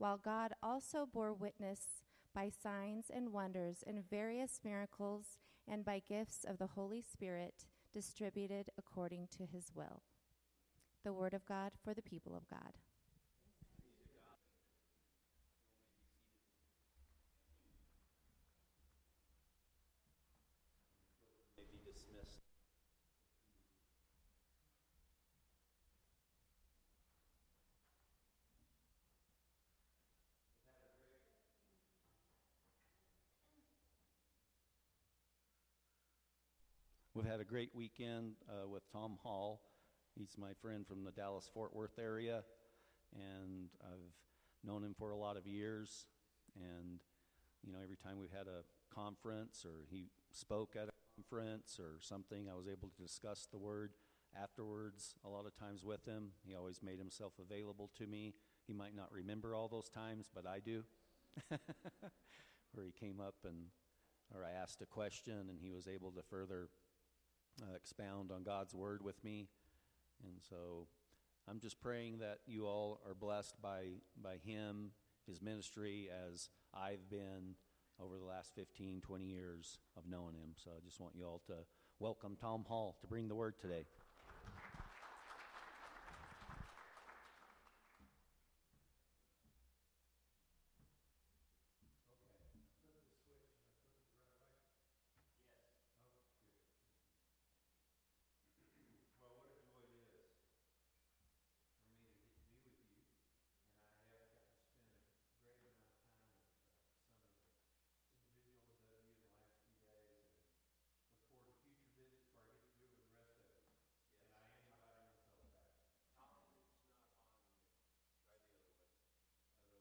while God also bore witness by signs and wonders and various miracles and by gifts of the Holy Spirit distributed according to his will. The word of God for the people of God. We've had a great weekend uh, with Tom Hall. He's my friend from the Dallas Fort Worth area, and I've known him for a lot of years. And, you know, every time we've had a conference or he spoke at a conference or something, I was able to discuss the word afterwards a lot of times with him. He always made himself available to me. He might not remember all those times, but I do. Where he came up and, or I asked a question and he was able to further uh, expound on God's word with me. And so I'm just praying that you all are blessed by, by him, his ministry, as I've been over the last 15, 20 years of knowing him. So I just want you all to welcome Tom Hall to bring the word today.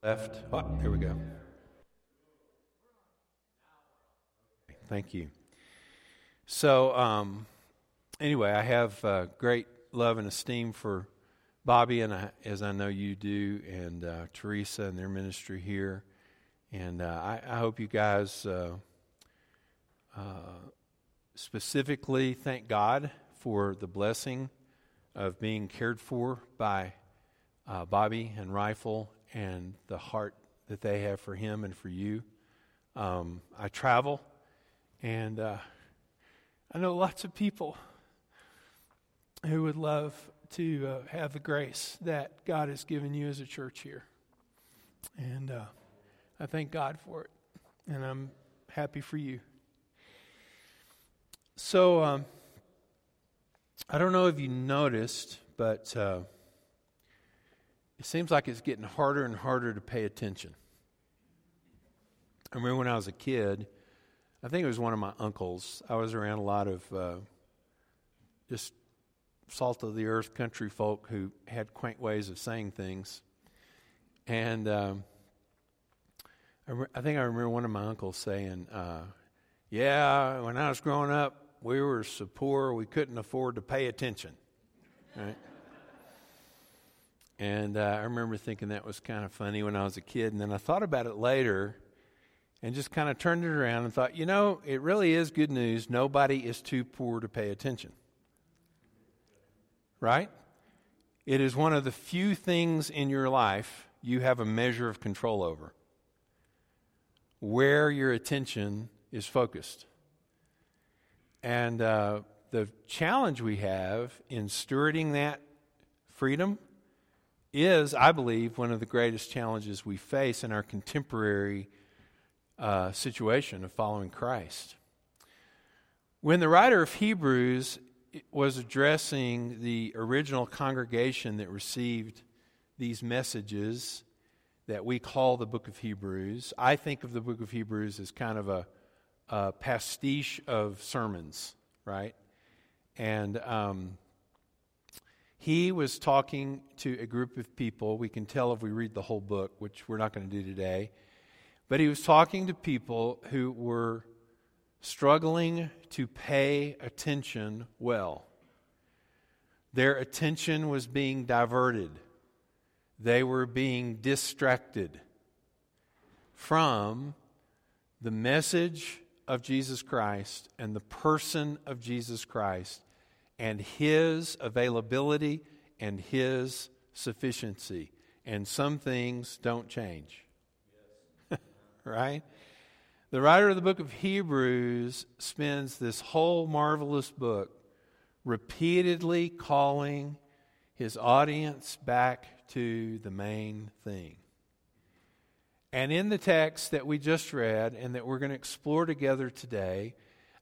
Left. Oh, here we go. Thank you. So, um, anyway, I have uh, great love and esteem for Bobby, and I, as I know you do, and uh, Teresa and their ministry here. And uh, I, I, hope you guys uh, uh, specifically thank God for the blessing of being cared for by uh, Bobby and Rifle and the heart that they have for him and for you. Um, I travel, and uh, I know lots of people who would love to uh, have the grace that God has given you as a church here. And uh, I thank God for it, and I'm happy for you. So, um, I don't know if you noticed, but uh, it seems like it's getting harder and harder to pay attention. I remember when I was a kid, I think it was one of my uncles. I was around a lot of uh, just salt of the earth country folk who had quaint ways of saying things. And um, I, re- I, think I remember one of my uncles saying, uh, Yeah, when I was growing up, we were so poor we couldn't afford to pay attention. Right? And uh, I remember thinking that was kind of funny when I was a kid. And then I thought about it later and just kind of turned it around and thought, you know, it really is good news. Nobody is too poor to pay attention. Right? It is one of the few things in your life you have a measure of control over. Where your attention is focused. And uh, the challenge we have in stewarding that freedom is, I believe, one of the greatest challenges we face in our contemporary uh, situation of following Christ. When the writer of Hebrews was addressing the original congregation that received these messages that we call the book of Hebrews, I think of the book of Hebrews as kind of a, a pastiche of sermons, right? And um, He was talking to a group of people. We can tell if we read the whole book, which we're not going to do today. But he was talking to people who were struggling to pay attention well. Their attention was being diverted, they were being distracted from the message of Jesus Christ and the person of Jesus Christ and his availability and his sufficiency. And some things don't change. Right? The writer of the book of Hebrews spends this whole marvelous book repeatedly calling his audience back to the main thing. And in the text that we just read and that we're going to explore together today,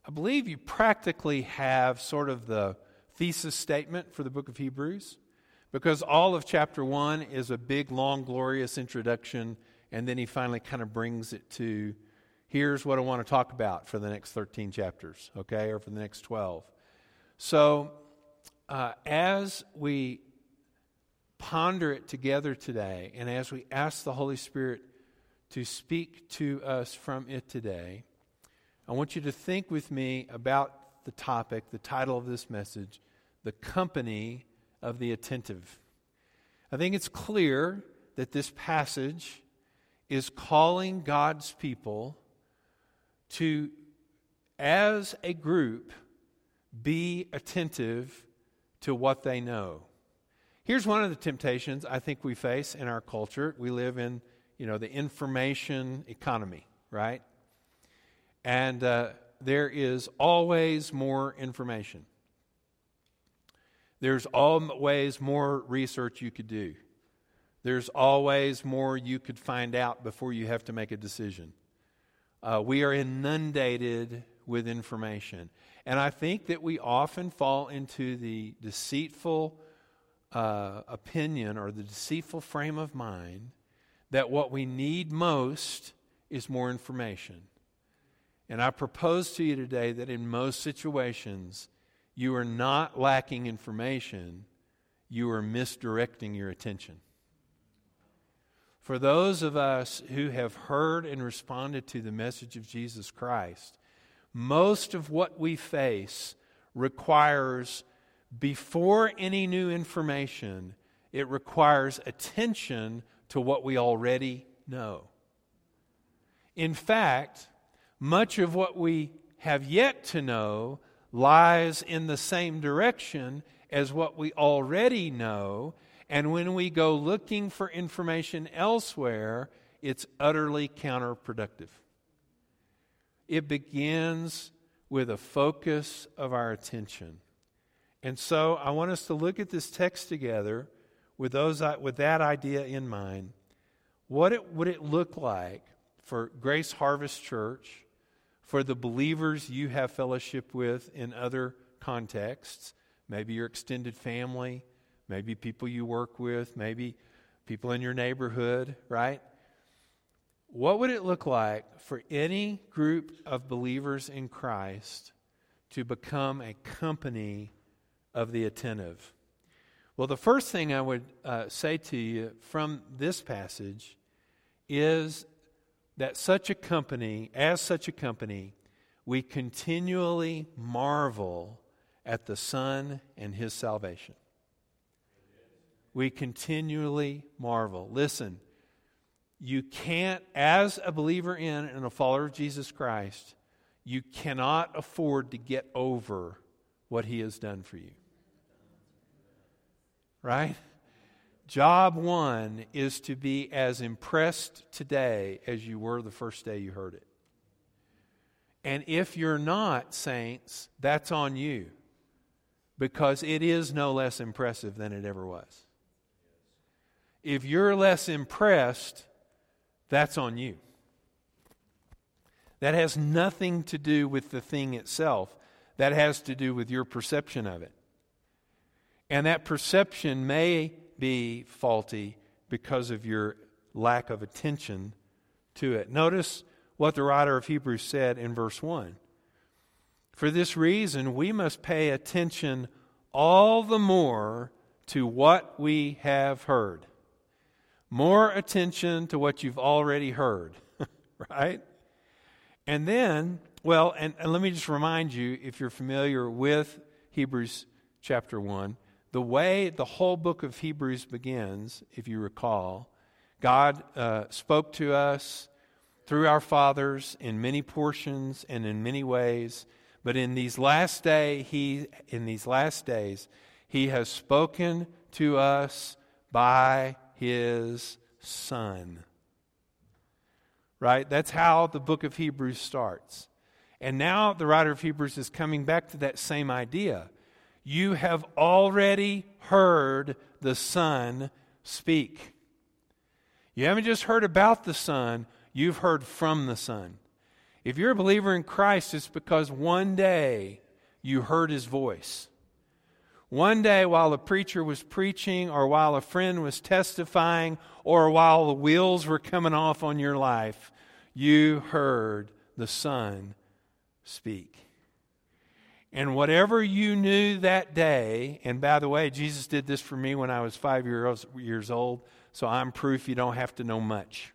I believe you practically have sort of the thesis statement for the book of Hebrews because all of chapter 1 is a big, long, glorious introduction, and then he finally kind of brings it to here's what I want to talk about for the next 13 chapters, okay, or for the next 12. So, uh, as we ponder it together today, and as we ask the Holy Spirit to speak to us from it today, I want you to think with me about the topic, the title of this message, The Company of the Attentive. I think it's clear that this passage is calling God's people to, as a group, be attentive to what they know. Here's one of the temptations I think we face in our culture. We live in you know, the information economy, right? And uh, there is always more information. There's always more research you could do. There's always more you could find out before you have to make a decision. Uh, we are inundated with information. And I think that we often fall into the deceitful uh, opinion or the deceitful frame of mind that what we need most is more information. And I propose to you today that in most situations, you are not lacking information, you are misdirecting your attention. For those of us who have heard and responded to the message of Jesus Christ, most of what we face requires, before any new information, it requires attention to what we already know. In fact, much of what we have yet to know lies in the same direction as what we already know. And when we go looking for information elsewhere, it's utterly counterproductive. It begins with a focus of our attention. And so I want us to look at this text together with, those, with that idea in mind, what it, would it look like for Grace Harvest Church, for the believers you have fellowship with in other contexts, maybe your extended family, maybe people you work with, maybe people in your neighborhood, right? What would it look like for any group of believers in Christ to become a company of the attentive? Well, the first thing I would uh, say to you from this passage is that such a company, as such a company, we continually marvel at the Son and His salvation. We continually marvel. Listen, you can't, as a believer in and a follower of Jesus Christ, you cannot afford to get over what He has done for you right? Job one is to be as impressed today as you were the first day you heard it. And if you're not, saints, that's on you because it is no less impressive than it ever was. If you're less impressed, that's on you. That has nothing to do with the thing itself, that has to do with your perception of it. And that perception may be faulty because of your lack of attention to it. Notice what the writer of Hebrews said in verse 1. For this reason, we must pay attention all the more to what we have heard. More attention to what you've already heard, right? And then, well, and, and let me just remind you if you're familiar with Hebrews chapter 1, the way the whole book of Hebrews begins, if you recall, God uh, spoke to us through our fathers in many portions and in many ways, but in these last day, he in these last days, he has spoken to us by his son. Right? That's how the book of Hebrews starts. And now the writer of Hebrews is coming back to that same idea. You have already heard the Son speak. You haven't just heard about the Son, you've heard from the Son. If you're a believer in Christ, it's because one day you heard his voice. One day, while a preacher was preaching, or while a friend was testifying, or while the wheels were coming off on your life, you heard the Son speak. And whatever you knew that day, and by the way, Jesus did this for me when I was five years old, so I'm proof you don't have to know much.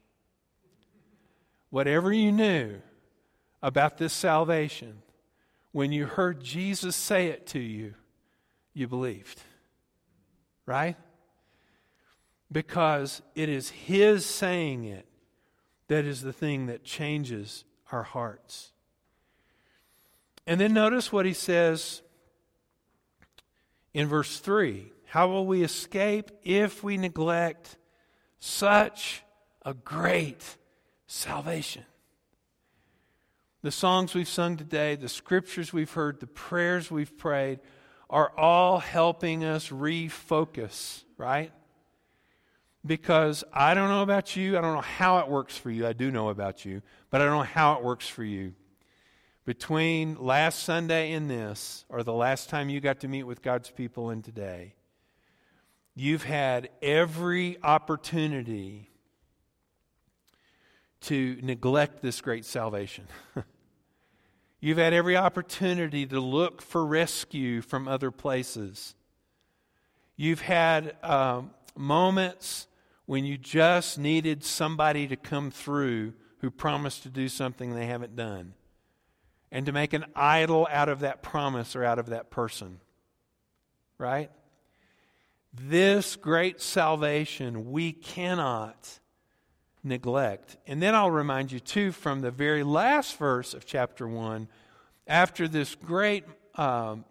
Whatever you knew about this salvation, when you heard Jesus say it to you, you believed. Right? Because it is His saying it that is the thing that changes our hearts. And then notice what He says in verse 3 How will we escape if we neglect such a great salvation? The songs we've sung today, the scriptures we've heard, the prayers we've prayed are all helping us refocus, right? Because I don't know about you. I don't know how it works for you. I do know about you, but I don't know how it works for you. Between last Sunday and this, or the last time you got to meet with God's people and today, you've had every opportunity to neglect this great salvation. You've had every opportunity to look for rescue from other places. You've had um, moments when you just needed somebody to come through who promised to do something they haven't done and to make an idol out of that promise or out of that person. Right? This great salvation we cannot neglect. And then I'll remind you, too, from the very last verse of chapter 1, after this great um,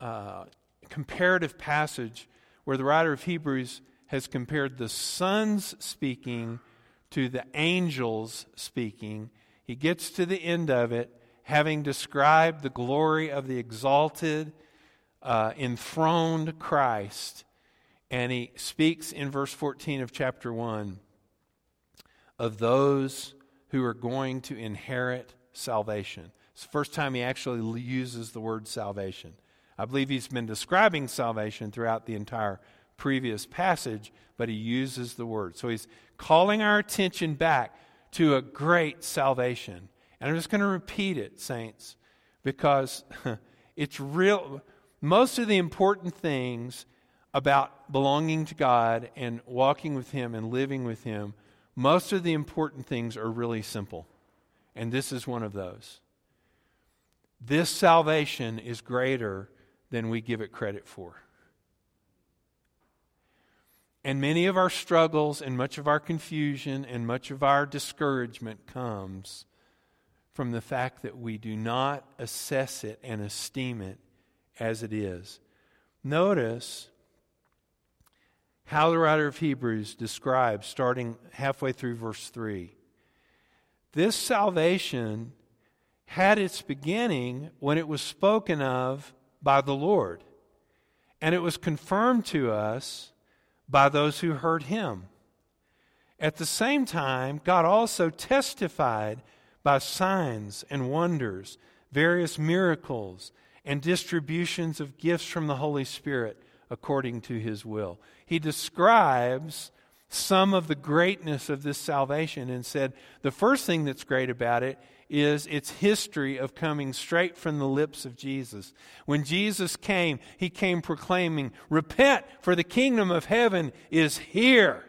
uh, comparative passage where the writer of Hebrews has compared the sons speaking to the angels speaking, he gets to the end of it, having described the glory of the exalted, uh, enthroned Christ. And he speaks in verse 14 of chapter 1 of those who are going to inherit salvation. It's the first time he actually uses the word salvation. I believe he's been describing salvation throughout the entire previous passage, but he uses the word. So he's calling our attention back to a great salvation. And I'm just going to repeat it, saints, because it's real. Most of the important things about belonging to God and walking with Him and living with Him most of the important things are really simple, and this is one of those. This salvation is greater than we give it credit for. And many of our struggles and much of our confusion and much of our discouragement comes from the fact that we do not assess it and esteem it as it is. Notice how the writer of Hebrews describes, starting halfway through verse 3. This salvation had its beginning when it was spoken of by the Lord, and it was confirmed to us by those who heard him. At the same time, God also testified by signs and wonders, various miracles, and distributions of gifts from the Holy Spirit according to his will he describes some of the greatness of this salvation and said the first thing that's great about it is its history of coming straight from the lips of Jesus. When Jesus came, he came proclaiming, Repent, for the kingdom of heaven is here.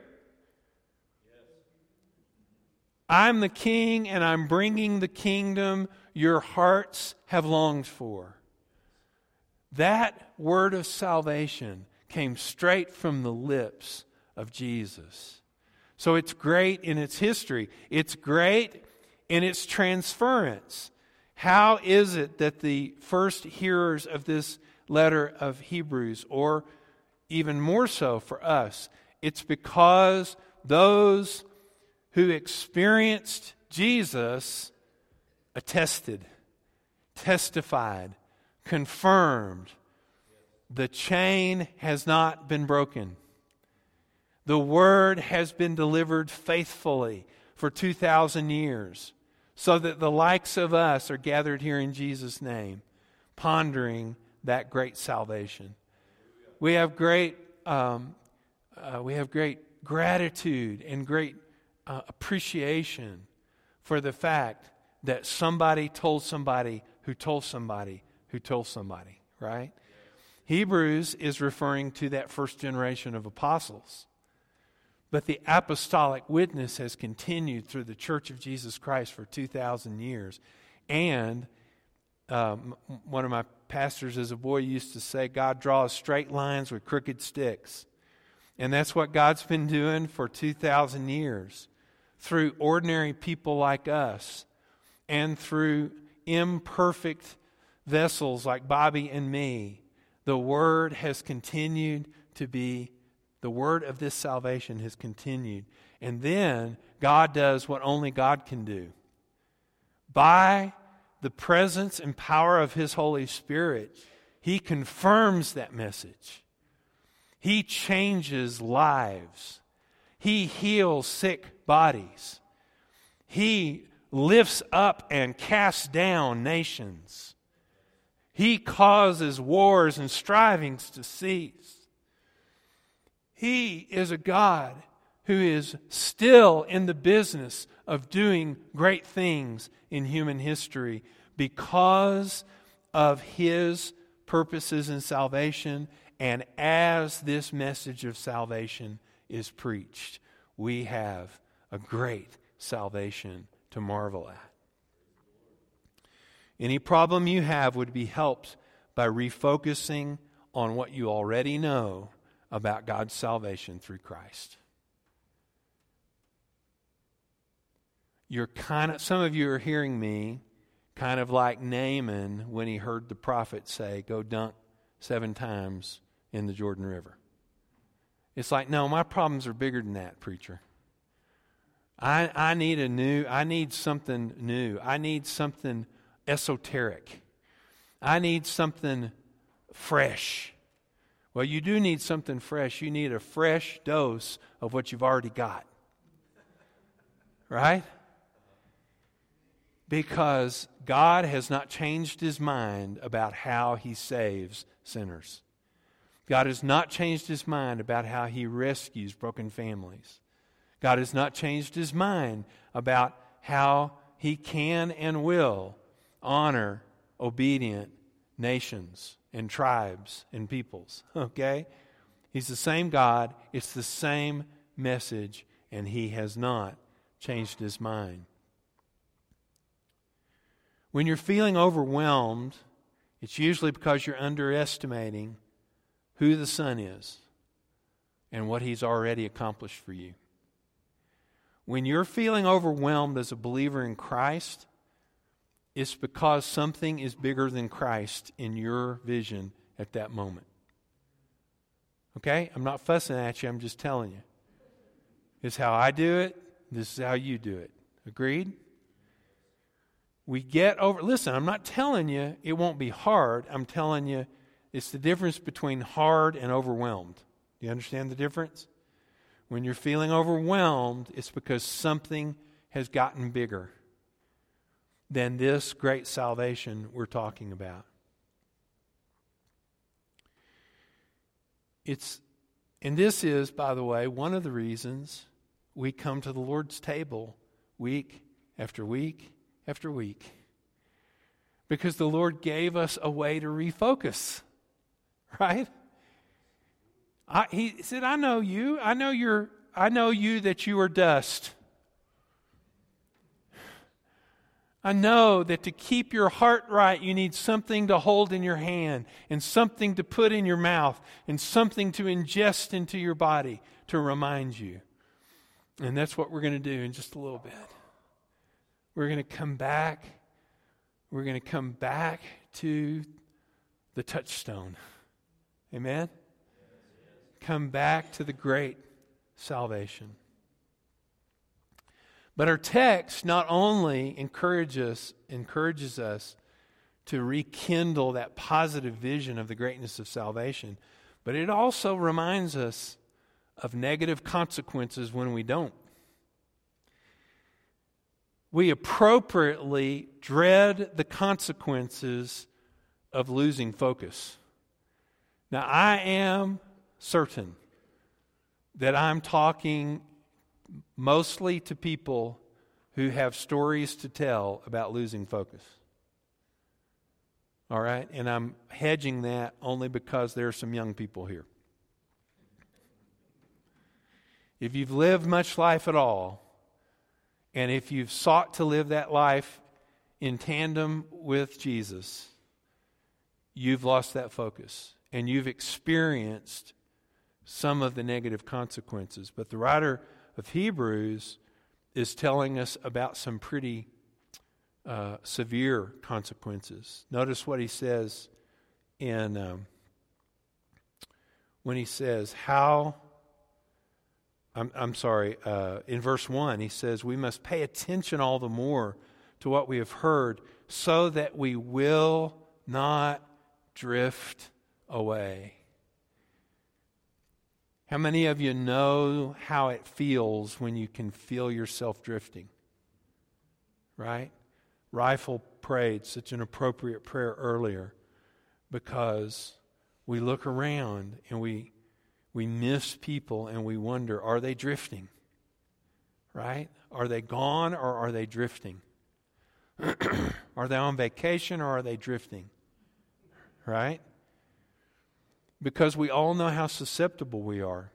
I'm the king, and I'm bringing the kingdom your hearts have longed for. That word of salvation came straight from the lips of Jesus. So it's great in its history, it's great in its transference. How is it that the first hearers of this letter of Hebrews, or even more so for us, it's because those who experienced Jesus attested, testified, confirmed the chain has not been broken. The word has been delivered faithfully for 2,000 years, so that the likes of us are gathered here in Jesus' name, pondering that great salvation. We have great, um, uh, we have great gratitude and great uh, appreciation for the fact that somebody told somebody who told somebody who told somebody, right? Hebrews is referring to that first generation of apostles. But the apostolic witness has continued through the Church of Jesus Christ for 2,000 years. And um, one of my pastors as a boy used to say, God draws straight lines with crooked sticks. And that's what God's been doing for 2,000 years through ordinary people like us and through imperfect vessels like Bobby and me. The Word has continued to be the word of this salvation has continued. And then God does what only God can do. By the presence and power of His Holy Spirit, He confirms that message. He changes lives. He heals sick bodies. He lifts up and casts down nations. He causes wars and strivings to cease. He is a God who is still in the business of doing great things in human history because of His purposes in salvation and as this message of salvation is preached. We have a great salvation to marvel at. Any problem you have would be helped by refocusing on what you already know about God's salvation through Christ. You're kind of, some of you are hearing me kind of like Naaman when he heard the prophet say, Go dunk seven times in the Jordan River. It's like, no, my problems are bigger than that, preacher. I, I need a new, I need something new. I need something esoteric. I need something fresh. Well, you do need something fresh. You need a fresh dose of what you've already got. Right? Because God has not changed his mind about how he saves sinners. God has not changed his mind about how he rescues broken families. God has not changed his mind about how he can and will honor obedient nations and tribes and peoples. Okay? He's the same God, it's the same message, and he has not changed his mind. When you're feeling overwhelmed, it's usually because you're underestimating who the Son is and what he's already accomplished for you. When you're feeling overwhelmed as a believer in Christ, it's because something is bigger than Christ in your vision at that moment. Okay? I'm not fussing at you, I'm just telling you. It's how I do it, this is how you do it. Agreed? We get over, listen, I'm not telling you it won't be hard. I'm telling you it's the difference between hard and overwhelmed. Do you understand the difference? When you're feeling overwhelmed, it's because something has gotten bigger than this great salvation we're talking about. It's, And this is, by the way, one of the reasons we come to the Lord's table week after week after week. Because the Lord gave us a way to refocus, right? I, he said, I know you. I know you're, I know you that you are dust. I know that to keep your heart right, you need something to hold in your hand, and something to put in your mouth, and something to ingest into your body to remind you. And that's what we're going to do in just a little bit. We're going to come back. We're going to come back to the touchstone. Amen? Come back to the great salvation. But our text not only encourages, encourages us to rekindle that positive vision of the greatness of salvation, but it also reminds us of negative consequences when we don't. We appropriately dread the consequences of losing focus. Now, I am certain that I'm talking mostly to people who have stories to tell about losing focus. All right? And I'm hedging that only because there are some young people here. If you've lived much life at all, and if you've sought to live that life in tandem with Jesus, you've lost that focus and you've experienced some of the negative consequences. But the writer of Hebrews is telling us about some pretty uh, severe consequences. Notice what he says in um, when he says, How, I'm, I'm sorry, uh, in verse 1, he says, We must pay attention all the more to what we have heard so that we will not drift away. How many of you know how it feels when you can feel yourself drifting? Right? Rifle prayed such an appropriate prayer earlier because we look around and we we miss people and we wonder are they drifting? Right? Are they gone or are they drifting? are they on vacation or are they drifting? Right? Because we all know how susceptible we are.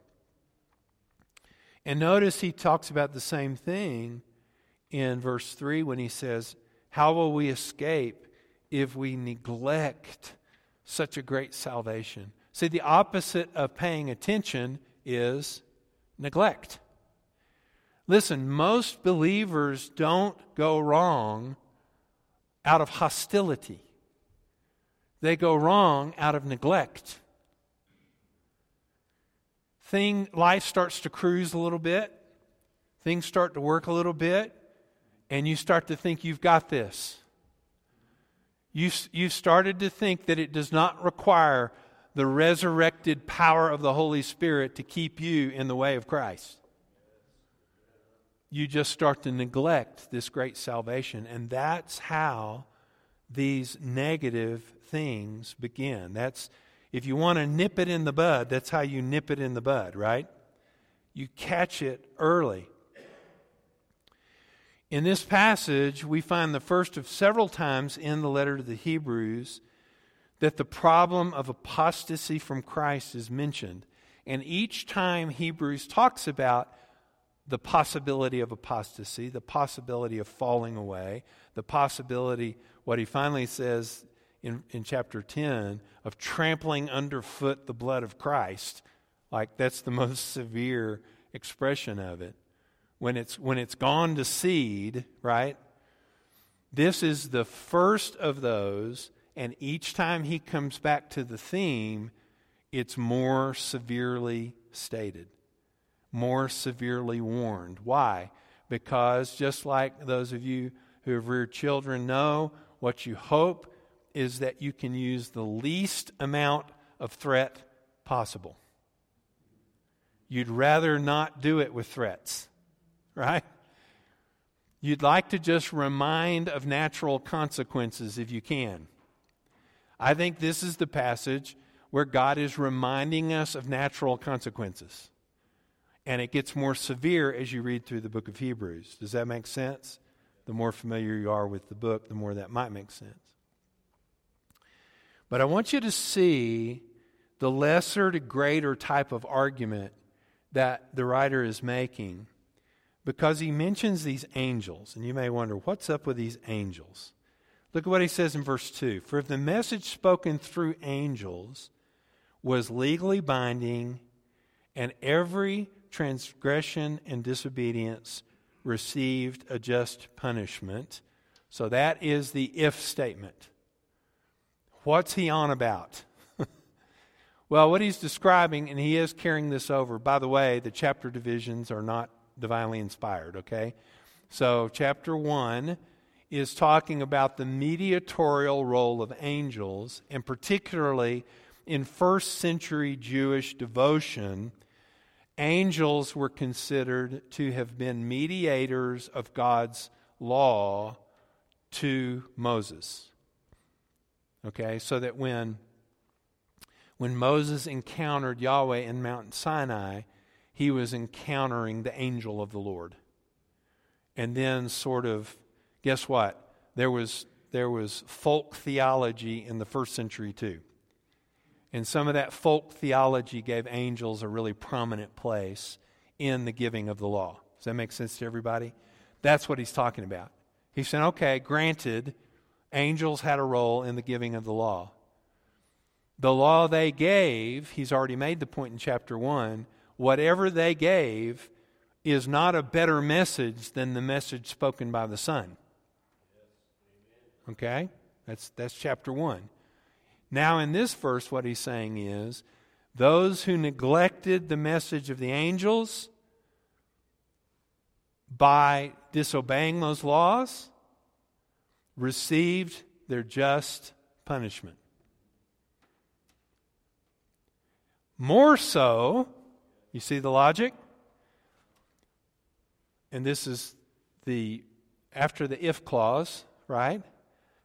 And notice he talks about the same thing in verse 3 when he says, How will we escape if we neglect such a great salvation? See, the opposite of paying attention is neglect. Listen, most believers don't go wrong out of hostility, they go wrong out of neglect thing life starts to cruise a little bit, things start to work a little bit, and you start to think you've got this. You, you've started to think that it does not require the resurrected power of the Holy Spirit to keep you in the way of Christ. You just start to neglect this great salvation, and that's how these negative things begin. That's if you want to nip it in the bud, that's how you nip it in the bud, right? You catch it early. In this passage, we find the first of several times in the letter to the Hebrews that the problem of apostasy from Christ is mentioned. And each time Hebrews talks about the possibility of apostasy, the possibility of falling away, the possibility, what he finally says in, in chapter 10 of trampling underfoot the blood of Christ. Like that's the most severe expression of it. When it's, when it's gone to seed, right? This is the first of those, and each time he comes back to the theme, it's more severely stated, more severely warned. Why? Because just like those of you who have reared children know, what you hope is that you can use the least amount of threat possible. You'd rather not do it with threats, right? You'd like to just remind of natural consequences if you can. I think this is the passage where God is reminding us of natural consequences. And it gets more severe as you read through the book of Hebrews. Does that make sense? The more familiar you are with the book, the more that might make sense. But I want you to see the lesser to greater type of argument that the writer is making because he mentions these angels. And you may wonder, what's up with these angels? Look at what he says in verse 2 For if the message spoken through angels was legally binding, and every transgression and disobedience received a just punishment. So that is the if statement. What's he on about? well, what he's describing, and he is carrying this over. By the way, the chapter divisions are not divinely inspired, okay? So, chapter 1 is talking about the mediatorial role of angels, and particularly in first century Jewish devotion, angels were considered to have been mediators of God's law to Moses. Okay, so that when when Moses encountered Yahweh in Mount Sinai, he was encountering the angel of the Lord. And then sort of guess what? There was there was folk theology in the first century too. And some of that folk theology gave angels a really prominent place in the giving of the law. Does that make sense to everybody? That's what he's talking about. He's saying, okay, granted, angels had a role in the giving of the law. The law they gave, he's already made the point in chapter 1, whatever they gave is not a better message than the message spoken by the Son. Okay? That's, that's chapter 1. Now, in this verse, what he's saying is those who neglected the message of the angels by disobeying those laws received their just punishment. More so, you see the logic? And this is the after the if clause, right?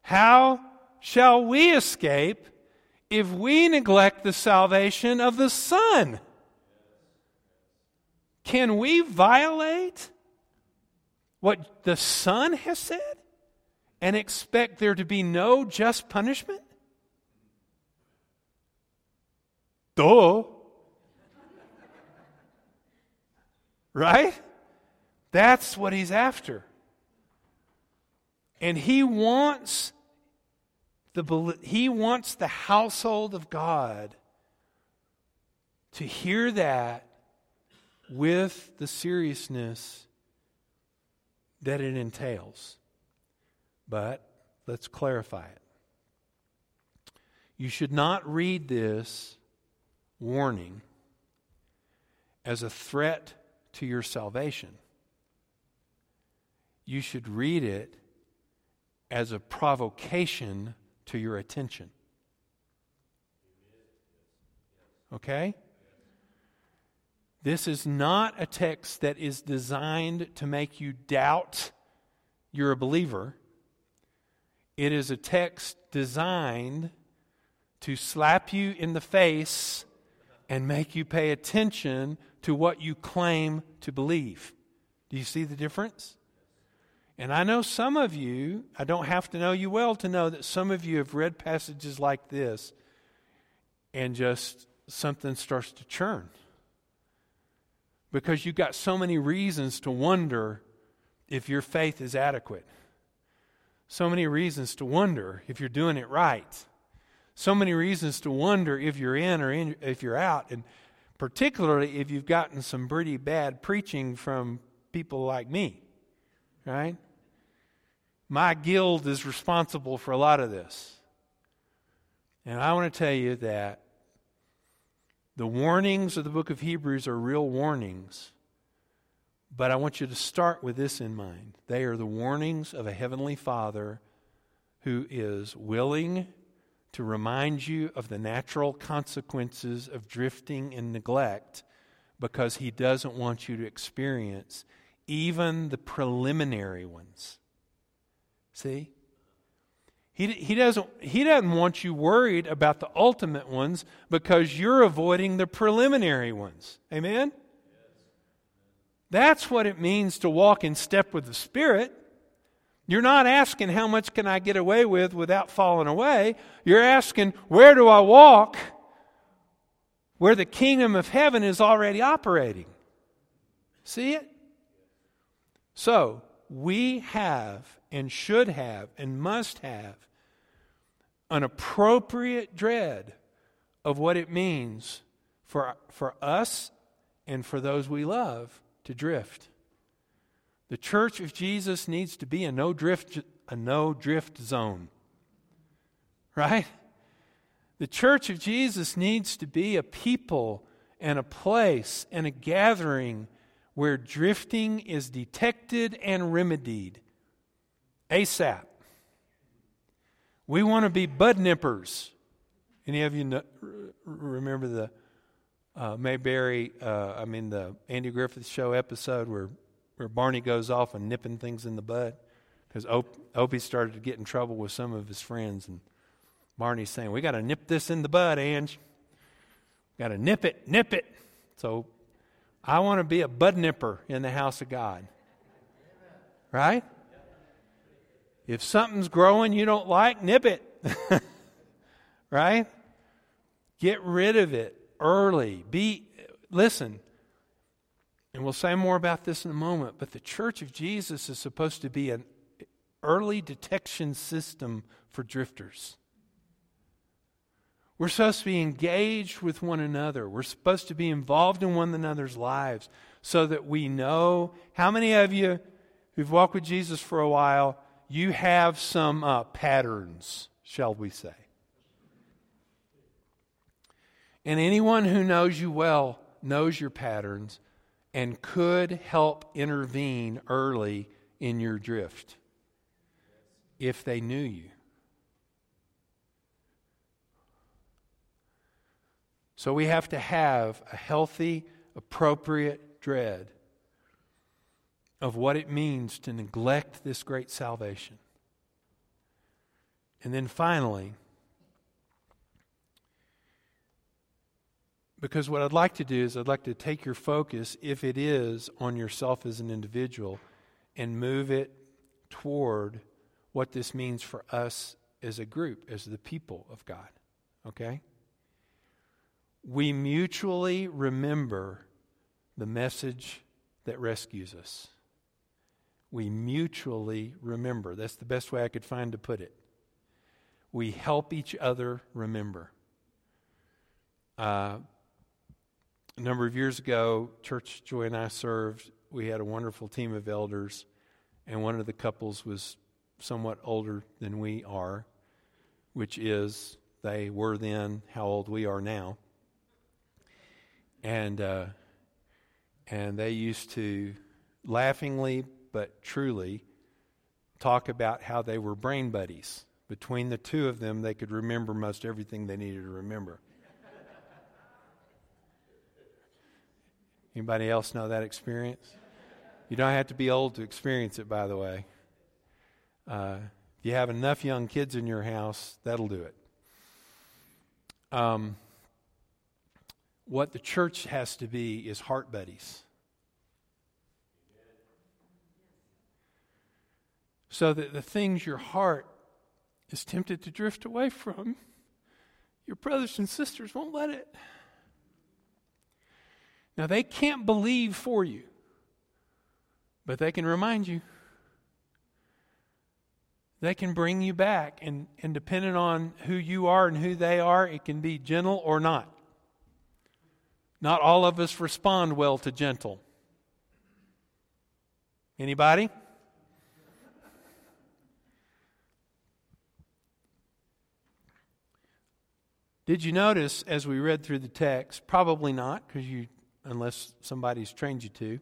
How shall we escape if we neglect the salvation of the Son? Can we violate what the Son has said and expect there to be no just punishment? Duh. Right? That's what he's after. And he wants the, he wants the household of God to hear that with the seriousness that it entails. But let's clarify it. You should not read this warning as a threat to your salvation. You should read it as a provocation to your attention. Okay? This is not a text that is designed to make you doubt you're a believer. It is a text designed to slap you in the face and make you pay attention to what you claim to believe. Do you see the difference? And I know some of you, I don't have to know you well to know that some of you have read passages like this and just something starts to churn. Because you've got so many reasons to wonder if your faith is adequate. So many reasons to wonder if you're doing it right. So many reasons to wonder if you're in or in, if you're out. And particularly if you've gotten some pretty bad preaching from people like me, right? my guild is responsible for a lot of this. And I want to tell you that the warnings of the book of Hebrews are real warnings. But I want you to start with this in mind. They are the warnings of a heavenly Father who is willing to remind you of the natural consequences of drifting and neglect because he doesn't want you to experience even the preliminary ones. See? He, he, doesn't, he doesn't want you worried about the ultimate ones because you're avoiding the preliminary ones. Amen? That's what it means to walk in step with the Spirit. You're not asking, how much can I get away with without falling away? You're asking, where do I walk where the kingdom of heaven is already operating? See it? So, we have and should have and must have an appropriate dread of what it means for, for us and for those we love to drift. The church of Jesus needs to be a no drift a no drift zone. Right? The church of Jesus needs to be a people and a place and a gathering where drifting is detected and remedied ASAP. We want to be bud nippers. Any of you know, remember the uh, Mayberry, uh, I mean the Andy Griffith Show episode where, where Barney goes off and nipping things in the bud? Because Op- Opie started to get in trouble with some of his friends, and Barney's saying, "We got to nip this in the bud, Ange. Got to nip it, nip it." So I want to be a bud nipper in the house of God. Right? If something's growing you don't like, nip it. right? Get rid of it early. Be listen. And we'll say more about this in a moment, but the church of Jesus is supposed to be an early detection system for drifters. We're supposed to be engaged with one another. We're supposed to be involved in one another's lives so that we know. How many of you who've walked with Jesus for a while, you have some uh, patterns, shall we say? And anyone who knows you well knows your patterns and could help intervene early in your drift if they knew you. So we have to have a healthy, appropriate dread of what it means to neglect this great salvation. And then finally, because what I'd like to do is I'd like to take your focus, if it is on yourself as an individual, and move it toward what this means for us as a group, as the people of God. Okay? we mutually remember the message that rescues us. We mutually remember. That's the best way I could find to put it. We help each other remember. Uh, a number of years ago, Church Joy and I served. We had a wonderful team of elders, and one of the couples was somewhat older than we are, which is they were then how old we are now and uh, and they used to laughingly but truly talk about how they were brain buddies. Between the two of them, they could remember most everything they needed to remember. Anybody else know that experience? You don't have to be old to experience it, by the way. Uh, if you have enough young kids in your house, that'll do it. Um, what the church has to be is heart buddies. So that the things your heart is tempted to drift away from, your brothers and sisters won't let it. Now, they can't believe for you, but they can remind you. They can bring you back, and, and depending on who you are and who they are, it can be gentle or not. Not all of us respond well to gentle. Anybody? Did you notice as we read through the text? Probably not, because you, unless somebody's trained you to.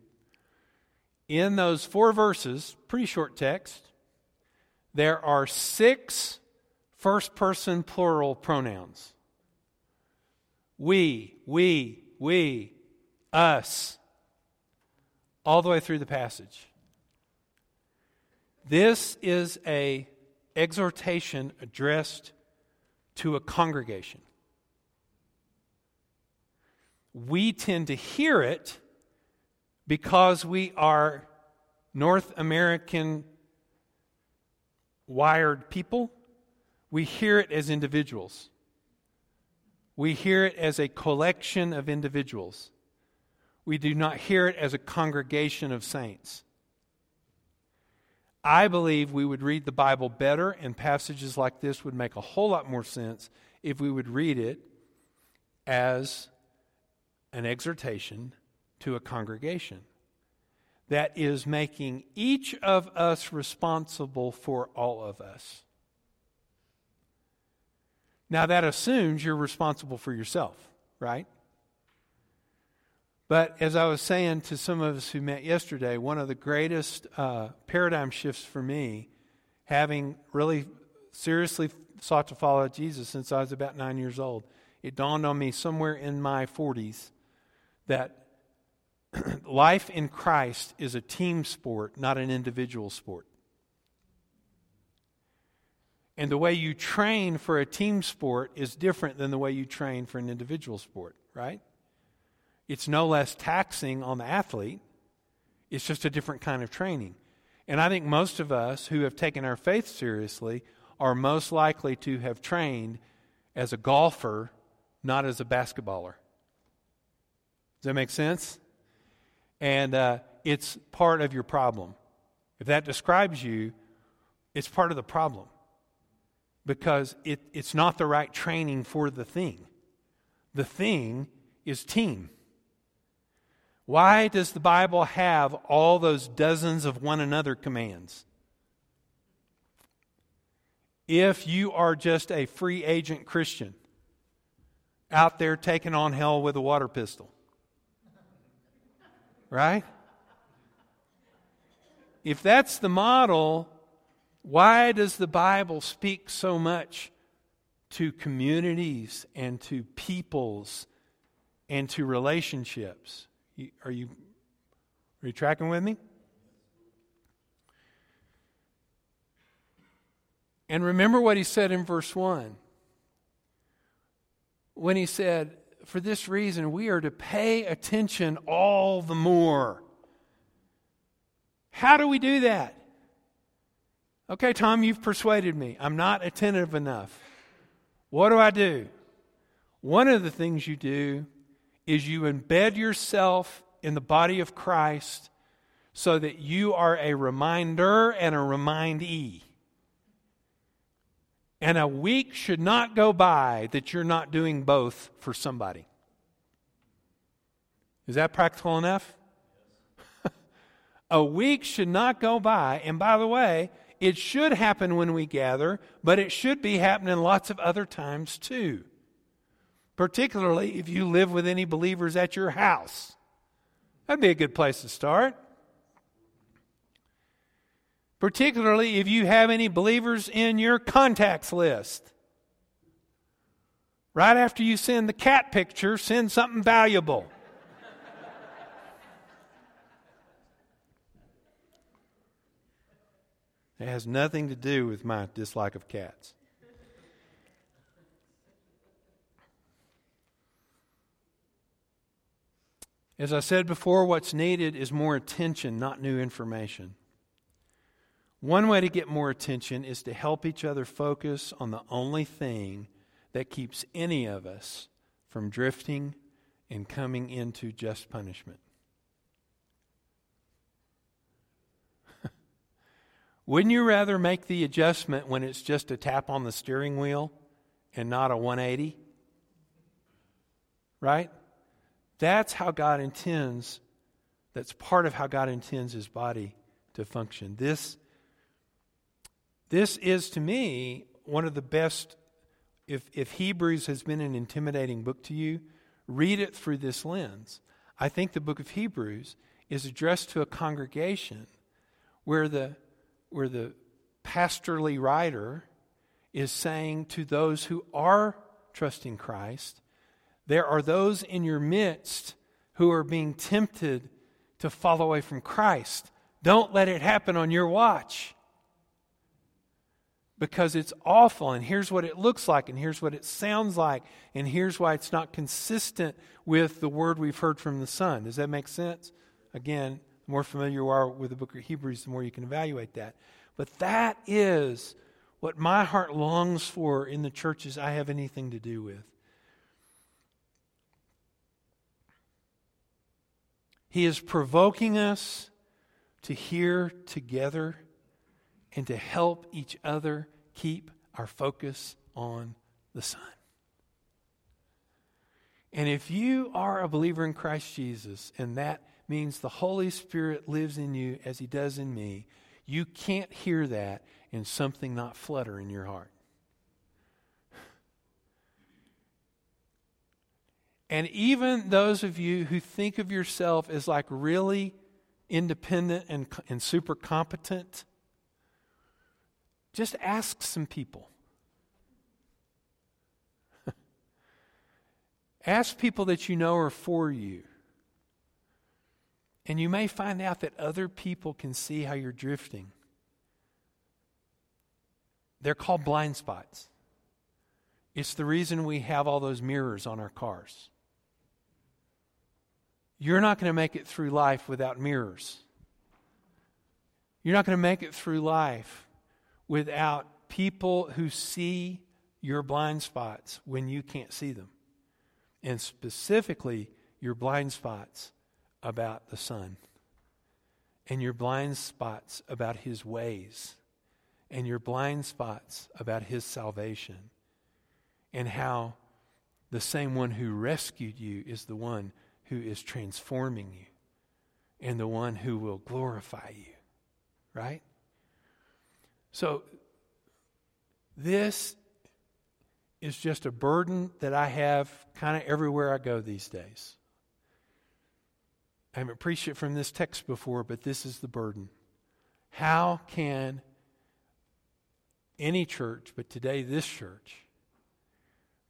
In those four verses, pretty short text, there are six first person plural pronouns. We, we, we, us, all the way through the passage. This is a exhortation addressed to a congregation. We tend to hear it because we are North American wired people. We hear it as individuals. We hear it as a collection of individuals. We do not hear it as a congregation of saints. I believe we would read the Bible better, and passages like this would make a whole lot more sense if we would read it as an exhortation to a congregation that is making each of us responsible for all of us. Now, that assumes you're responsible for yourself, right? But as I was saying to some of us who met yesterday, one of the greatest uh, paradigm shifts for me, having really seriously sought to follow Jesus since I was about nine years old, it dawned on me somewhere in my 40s that life in Christ is a team sport, not an individual sport. And the way you train for a team sport is different than the way you train for an individual sport, right? It's no less taxing on the athlete, it's just a different kind of training. And I think most of us who have taken our faith seriously are most likely to have trained as a golfer, not as a basketballer. Does that make sense? And uh, it's part of your problem. If that describes you, it's part of the problem because it, it's not the right training for the thing. The thing is team. Why does the Bible have all those dozens of one another commands? If you are just a free agent Christian out there taking on hell with a water pistol, right? If that's the model, why does the Bible speak so much to communities and to peoples and to relationships? Are you, are you tracking with me? And remember what he said in verse 1 when he said, For this reason, we are to pay attention all the more. How do we do that? Okay, Tom, you've persuaded me. I'm not attentive enough. What do I do? One of the things you do is you embed yourself in the body of Christ so that you are a reminder and a remindee. And a week should not go by that you're not doing both for somebody. Is that practical enough? a week should not go by. And by the way, it should happen when we gather, but it should be happening lots of other times too. Particularly if you live with any believers at your house. That'd be a good place to start. Particularly if you have any believers in your contacts list. Right after you send the cat picture, send something valuable. It has nothing to do with my dislike of cats. As I said before, what's needed is more attention, not new information. One way to get more attention is to help each other focus on the only thing that keeps any of us from drifting and coming into just punishment. Wouldn't you rather make the adjustment when it's just a tap on the steering wheel and not a 180? Right? That's how God intends, that's part of how God intends his body to function. This, this is, to me, one of the best. If, if Hebrews has been an intimidating book to you, read it through this lens. I think the book of Hebrews is addressed to a congregation where the where the pastorly writer is saying to those who are trusting Christ, there are those in your midst who are being tempted to fall away from Christ. Don't let it happen on your watch. Because it's awful, and here's what it looks like, and here's what it sounds like, and here's why it's not consistent with the word we've heard from the Son. Does that make sense? Again, the more familiar you are with the book of Hebrews, the more you can evaluate that. But that is what my heart longs for in the churches I have anything to do with. He is provoking us to hear together and to help each other keep our focus on the Son. And if you are a believer in Christ Jesus, and that means the Holy Spirit lives in you as He does in me, you can't hear that and something not flutter in your heart. And even those of you who think of yourself as like really independent and, and super competent, just ask some people. ask people that you know are for you. And you may find out that other people can see how you're drifting. They're called blind spots. It's the reason we have all those mirrors on our cars. You're not going to make it through life without mirrors. You're not going to make it through life without people who see your blind spots when you can't see them. And specifically, your blind spots about the Son, and your blind spots about His ways, and your blind spots about His salvation, and how the same one who rescued you is the one who is transforming you, and the one who will glorify you. Right? So, this is just a burden that I have kind of everywhere I go these days. I haven't preached it from this text before, but this is the burden. How can any church, but today this church,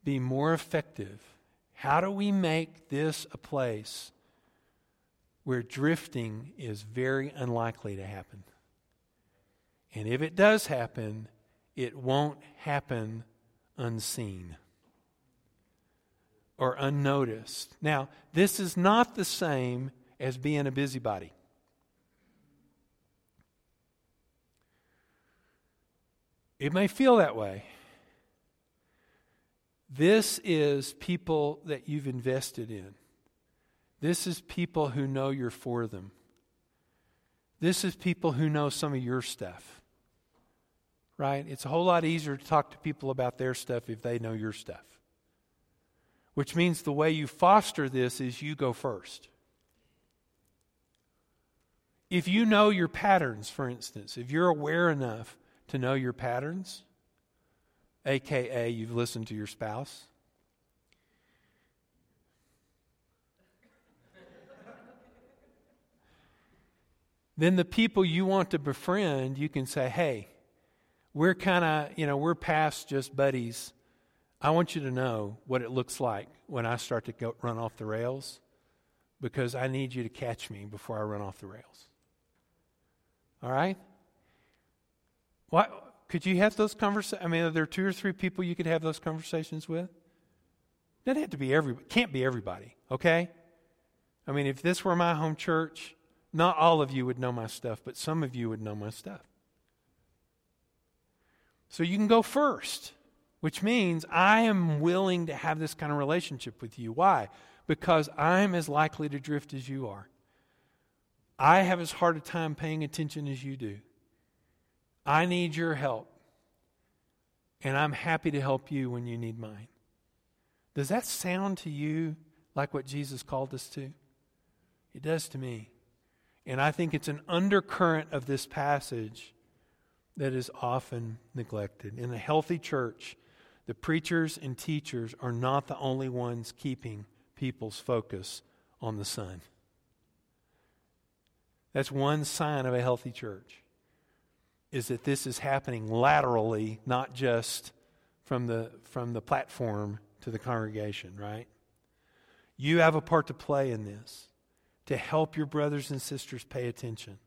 be more effective? How do we make this a place where drifting is very unlikely to happen? And if it does happen, it won't happen unseen or unnoticed. Now, this is not the same as being a busybody. It may feel that way. This is people that you've invested in. This is people who know you're for them. This is people who know some of your stuff. Right? It's a whole lot easier to talk to people about their stuff if they know your stuff. Which means the way you foster this is you go first. If you know your patterns, for instance, if you're aware enough to know your patterns, aka you've listened to your spouse, then the people you want to befriend, you can say, hey, we're kind of, you know, we're past just buddies. I want you to know what it looks like when I start to go, run off the rails because I need you to catch me before I run off the rails. All right? What could you have those conversations? I mean, are there two or three people you could have those conversations with? Doesn't have to be every. Can't be everybody. Okay. I mean, if this were my home church, not all of you would know my stuff, but some of you would know my stuff. So you can go first, which means I am willing to have this kind of relationship with you. Why? Because I'm as likely to drift as you are. I have as hard a time paying attention as you do. I need your help. And I'm happy to help you when you need mine. Does that sound to you like what Jesus called us to? It does to me. And I think it's an undercurrent of this passage that is often neglected. In a healthy church, the preachers and teachers are not the only ones keeping people's focus on the Son. That's one sign of a healthy church. Is that this is happening laterally, not just from the from the platform to the congregation, right? You have a part to play in this to help your brothers and sisters pay attention.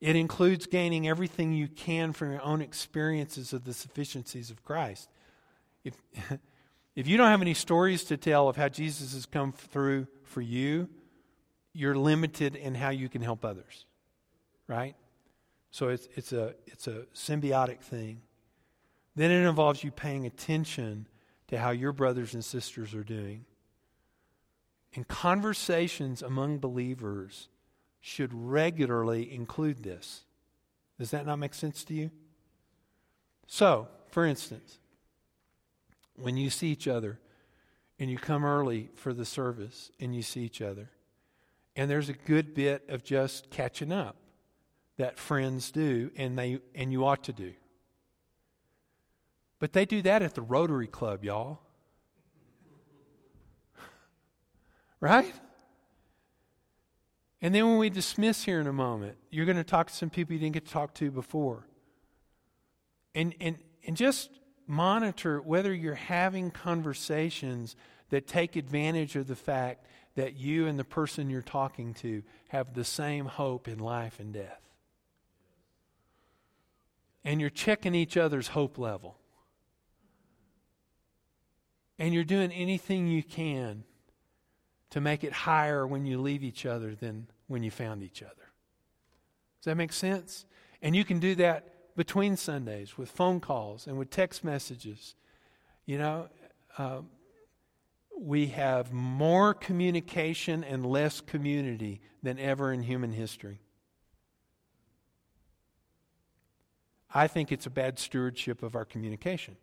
It includes gaining everything you can from your own experiences of the sufficiencies of Christ. If, if you don't have any stories to tell of how Jesus has come through for you, you're limited in how you can help others. Right? So it's, it's, a, it's a symbiotic thing. Then it involves you paying attention to how your brothers and sisters are doing. And conversations among believers should regularly include this. Does that not make sense to you? So, for instance, when you see each other and you come early for the service and you see each other, and there's a good bit of just catching up that friends do and they and you ought to do. But they do that at the Rotary Club, y'all. right? And then when we dismiss here in a moment, you're going to talk to some people you didn't get to talk to before. And, and, and just monitor whether you're having conversations that take advantage of the fact that you and the person you're talking to have the same hope in life and death. And you're checking each other's hope level. And you're doing anything you can to make it higher when you leave each other than when you found each other. Does that make sense? And you can do that between Sundays with phone calls and with text messages. You know, uh, we have more communication and less community than ever in human history. I think it's a bad stewardship of our communication.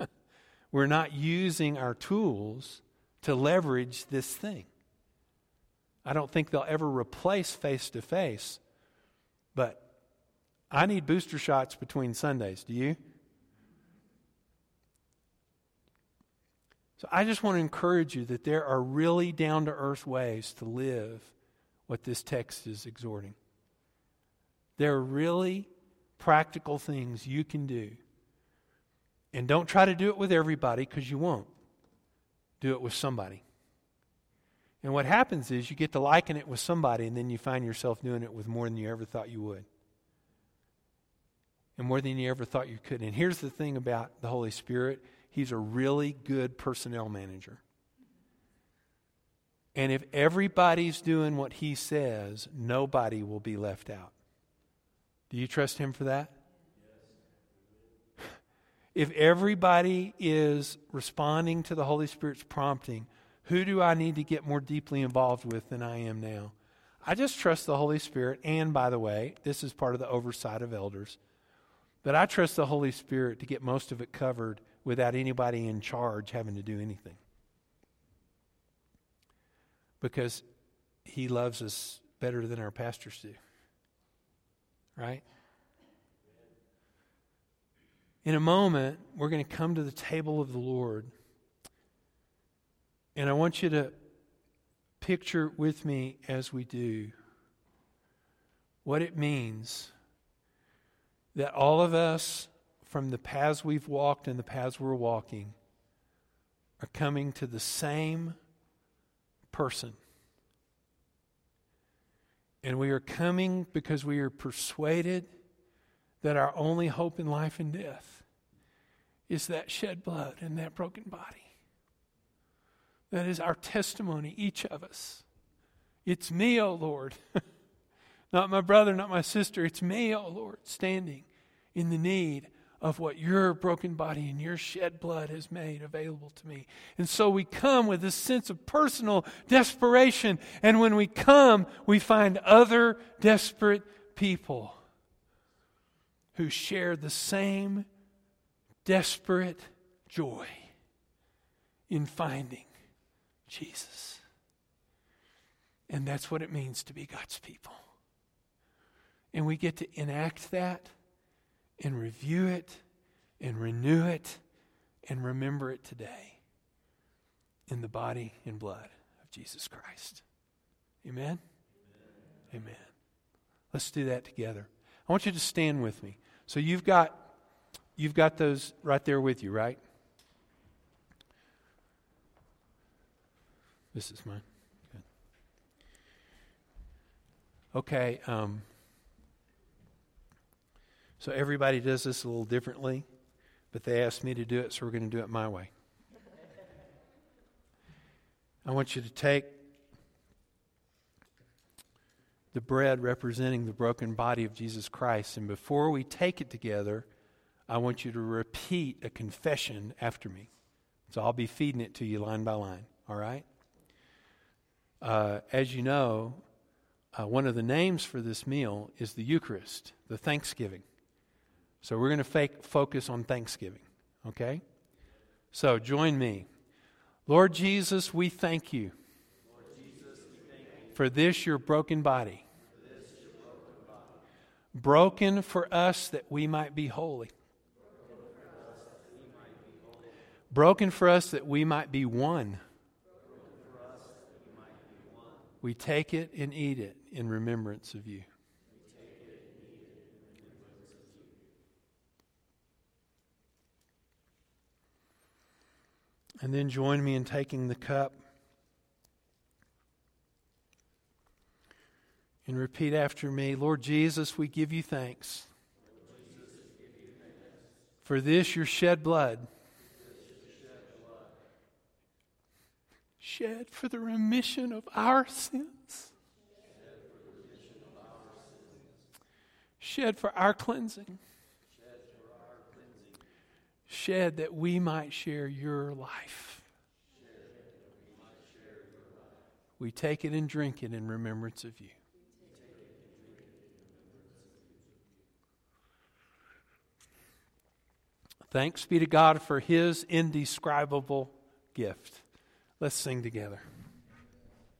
We're not using our tools to leverage this thing. I don't think they'll ever replace face to face, but I need booster shots between Sundays. Do you? So I just want to encourage you that there are really down to earth ways to live what this text is exhorting. There are really practical things you can do. And don't try to do it with everybody because you won't do it with somebody. And what happens is you get to liken it with somebody, and then you find yourself doing it with more than you ever thought you would. And more than you ever thought you could. And here's the thing about the Holy Spirit He's a really good personnel manager. And if everybody's doing what He says, nobody will be left out. Do you trust Him for that? If everybody is responding to the Holy Spirit's prompting, who do I need to get more deeply involved with than I am now? I just trust the Holy Spirit. And by the way, this is part of the oversight of elders. But I trust the Holy Spirit to get most of it covered without anybody in charge having to do anything. Because He loves us better than our pastors do. Right? In a moment, we're going to come to the table of the Lord. And I want you to picture with me as we do what it means that all of us, from the paths we've walked and the paths we're walking, are coming to the same person. And we are coming because we are persuaded that our only hope in life and death is that shed blood and that broken body. That is our testimony, each of us. It's me, O oh Lord. not my brother, not my sister. It's me, O oh Lord, standing in the need of what your broken body and your shed blood has made available to me. And so we come with this sense of personal desperation. And when we come, we find other desperate people who share the same desperate joy in finding Jesus. And that's what it means to be God's people. And we get to enact that and review it and renew it and remember it today in the body and blood of Jesus Christ. Amen? Amen. Amen. Let's do that together. I want you to stand with me. So you've got You've got those right there with you, right? This is mine. Okay. Um, So everybody does this a little differently, but they asked me to do it, so we're going to do it my way. I want you to take the bread representing the broken body of Jesus Christ, and before we take it together, I want you to repeat a confession after me. So I'll be feeding it to you line by line, all right? Uh, as you know, uh, one of the names for this meal is the Eucharist, the Thanksgiving. So we're going to focus on Thanksgiving, okay? So join me. Lord Jesus, we thank you, for this your broken body. Broken for us that we might be holy. Broken for us that we might be one. We take it and eat it in remembrance of you. And then join me in taking the cup and repeat after me Lord Jesus, we give you thanks. For this, your shed blood. Shed for the remission of our sins. Shed for our cleansing shed that we might share your life. We take it and drink it in remembrance of you. Thanks be to God for his indescribable gift. Let's sing together.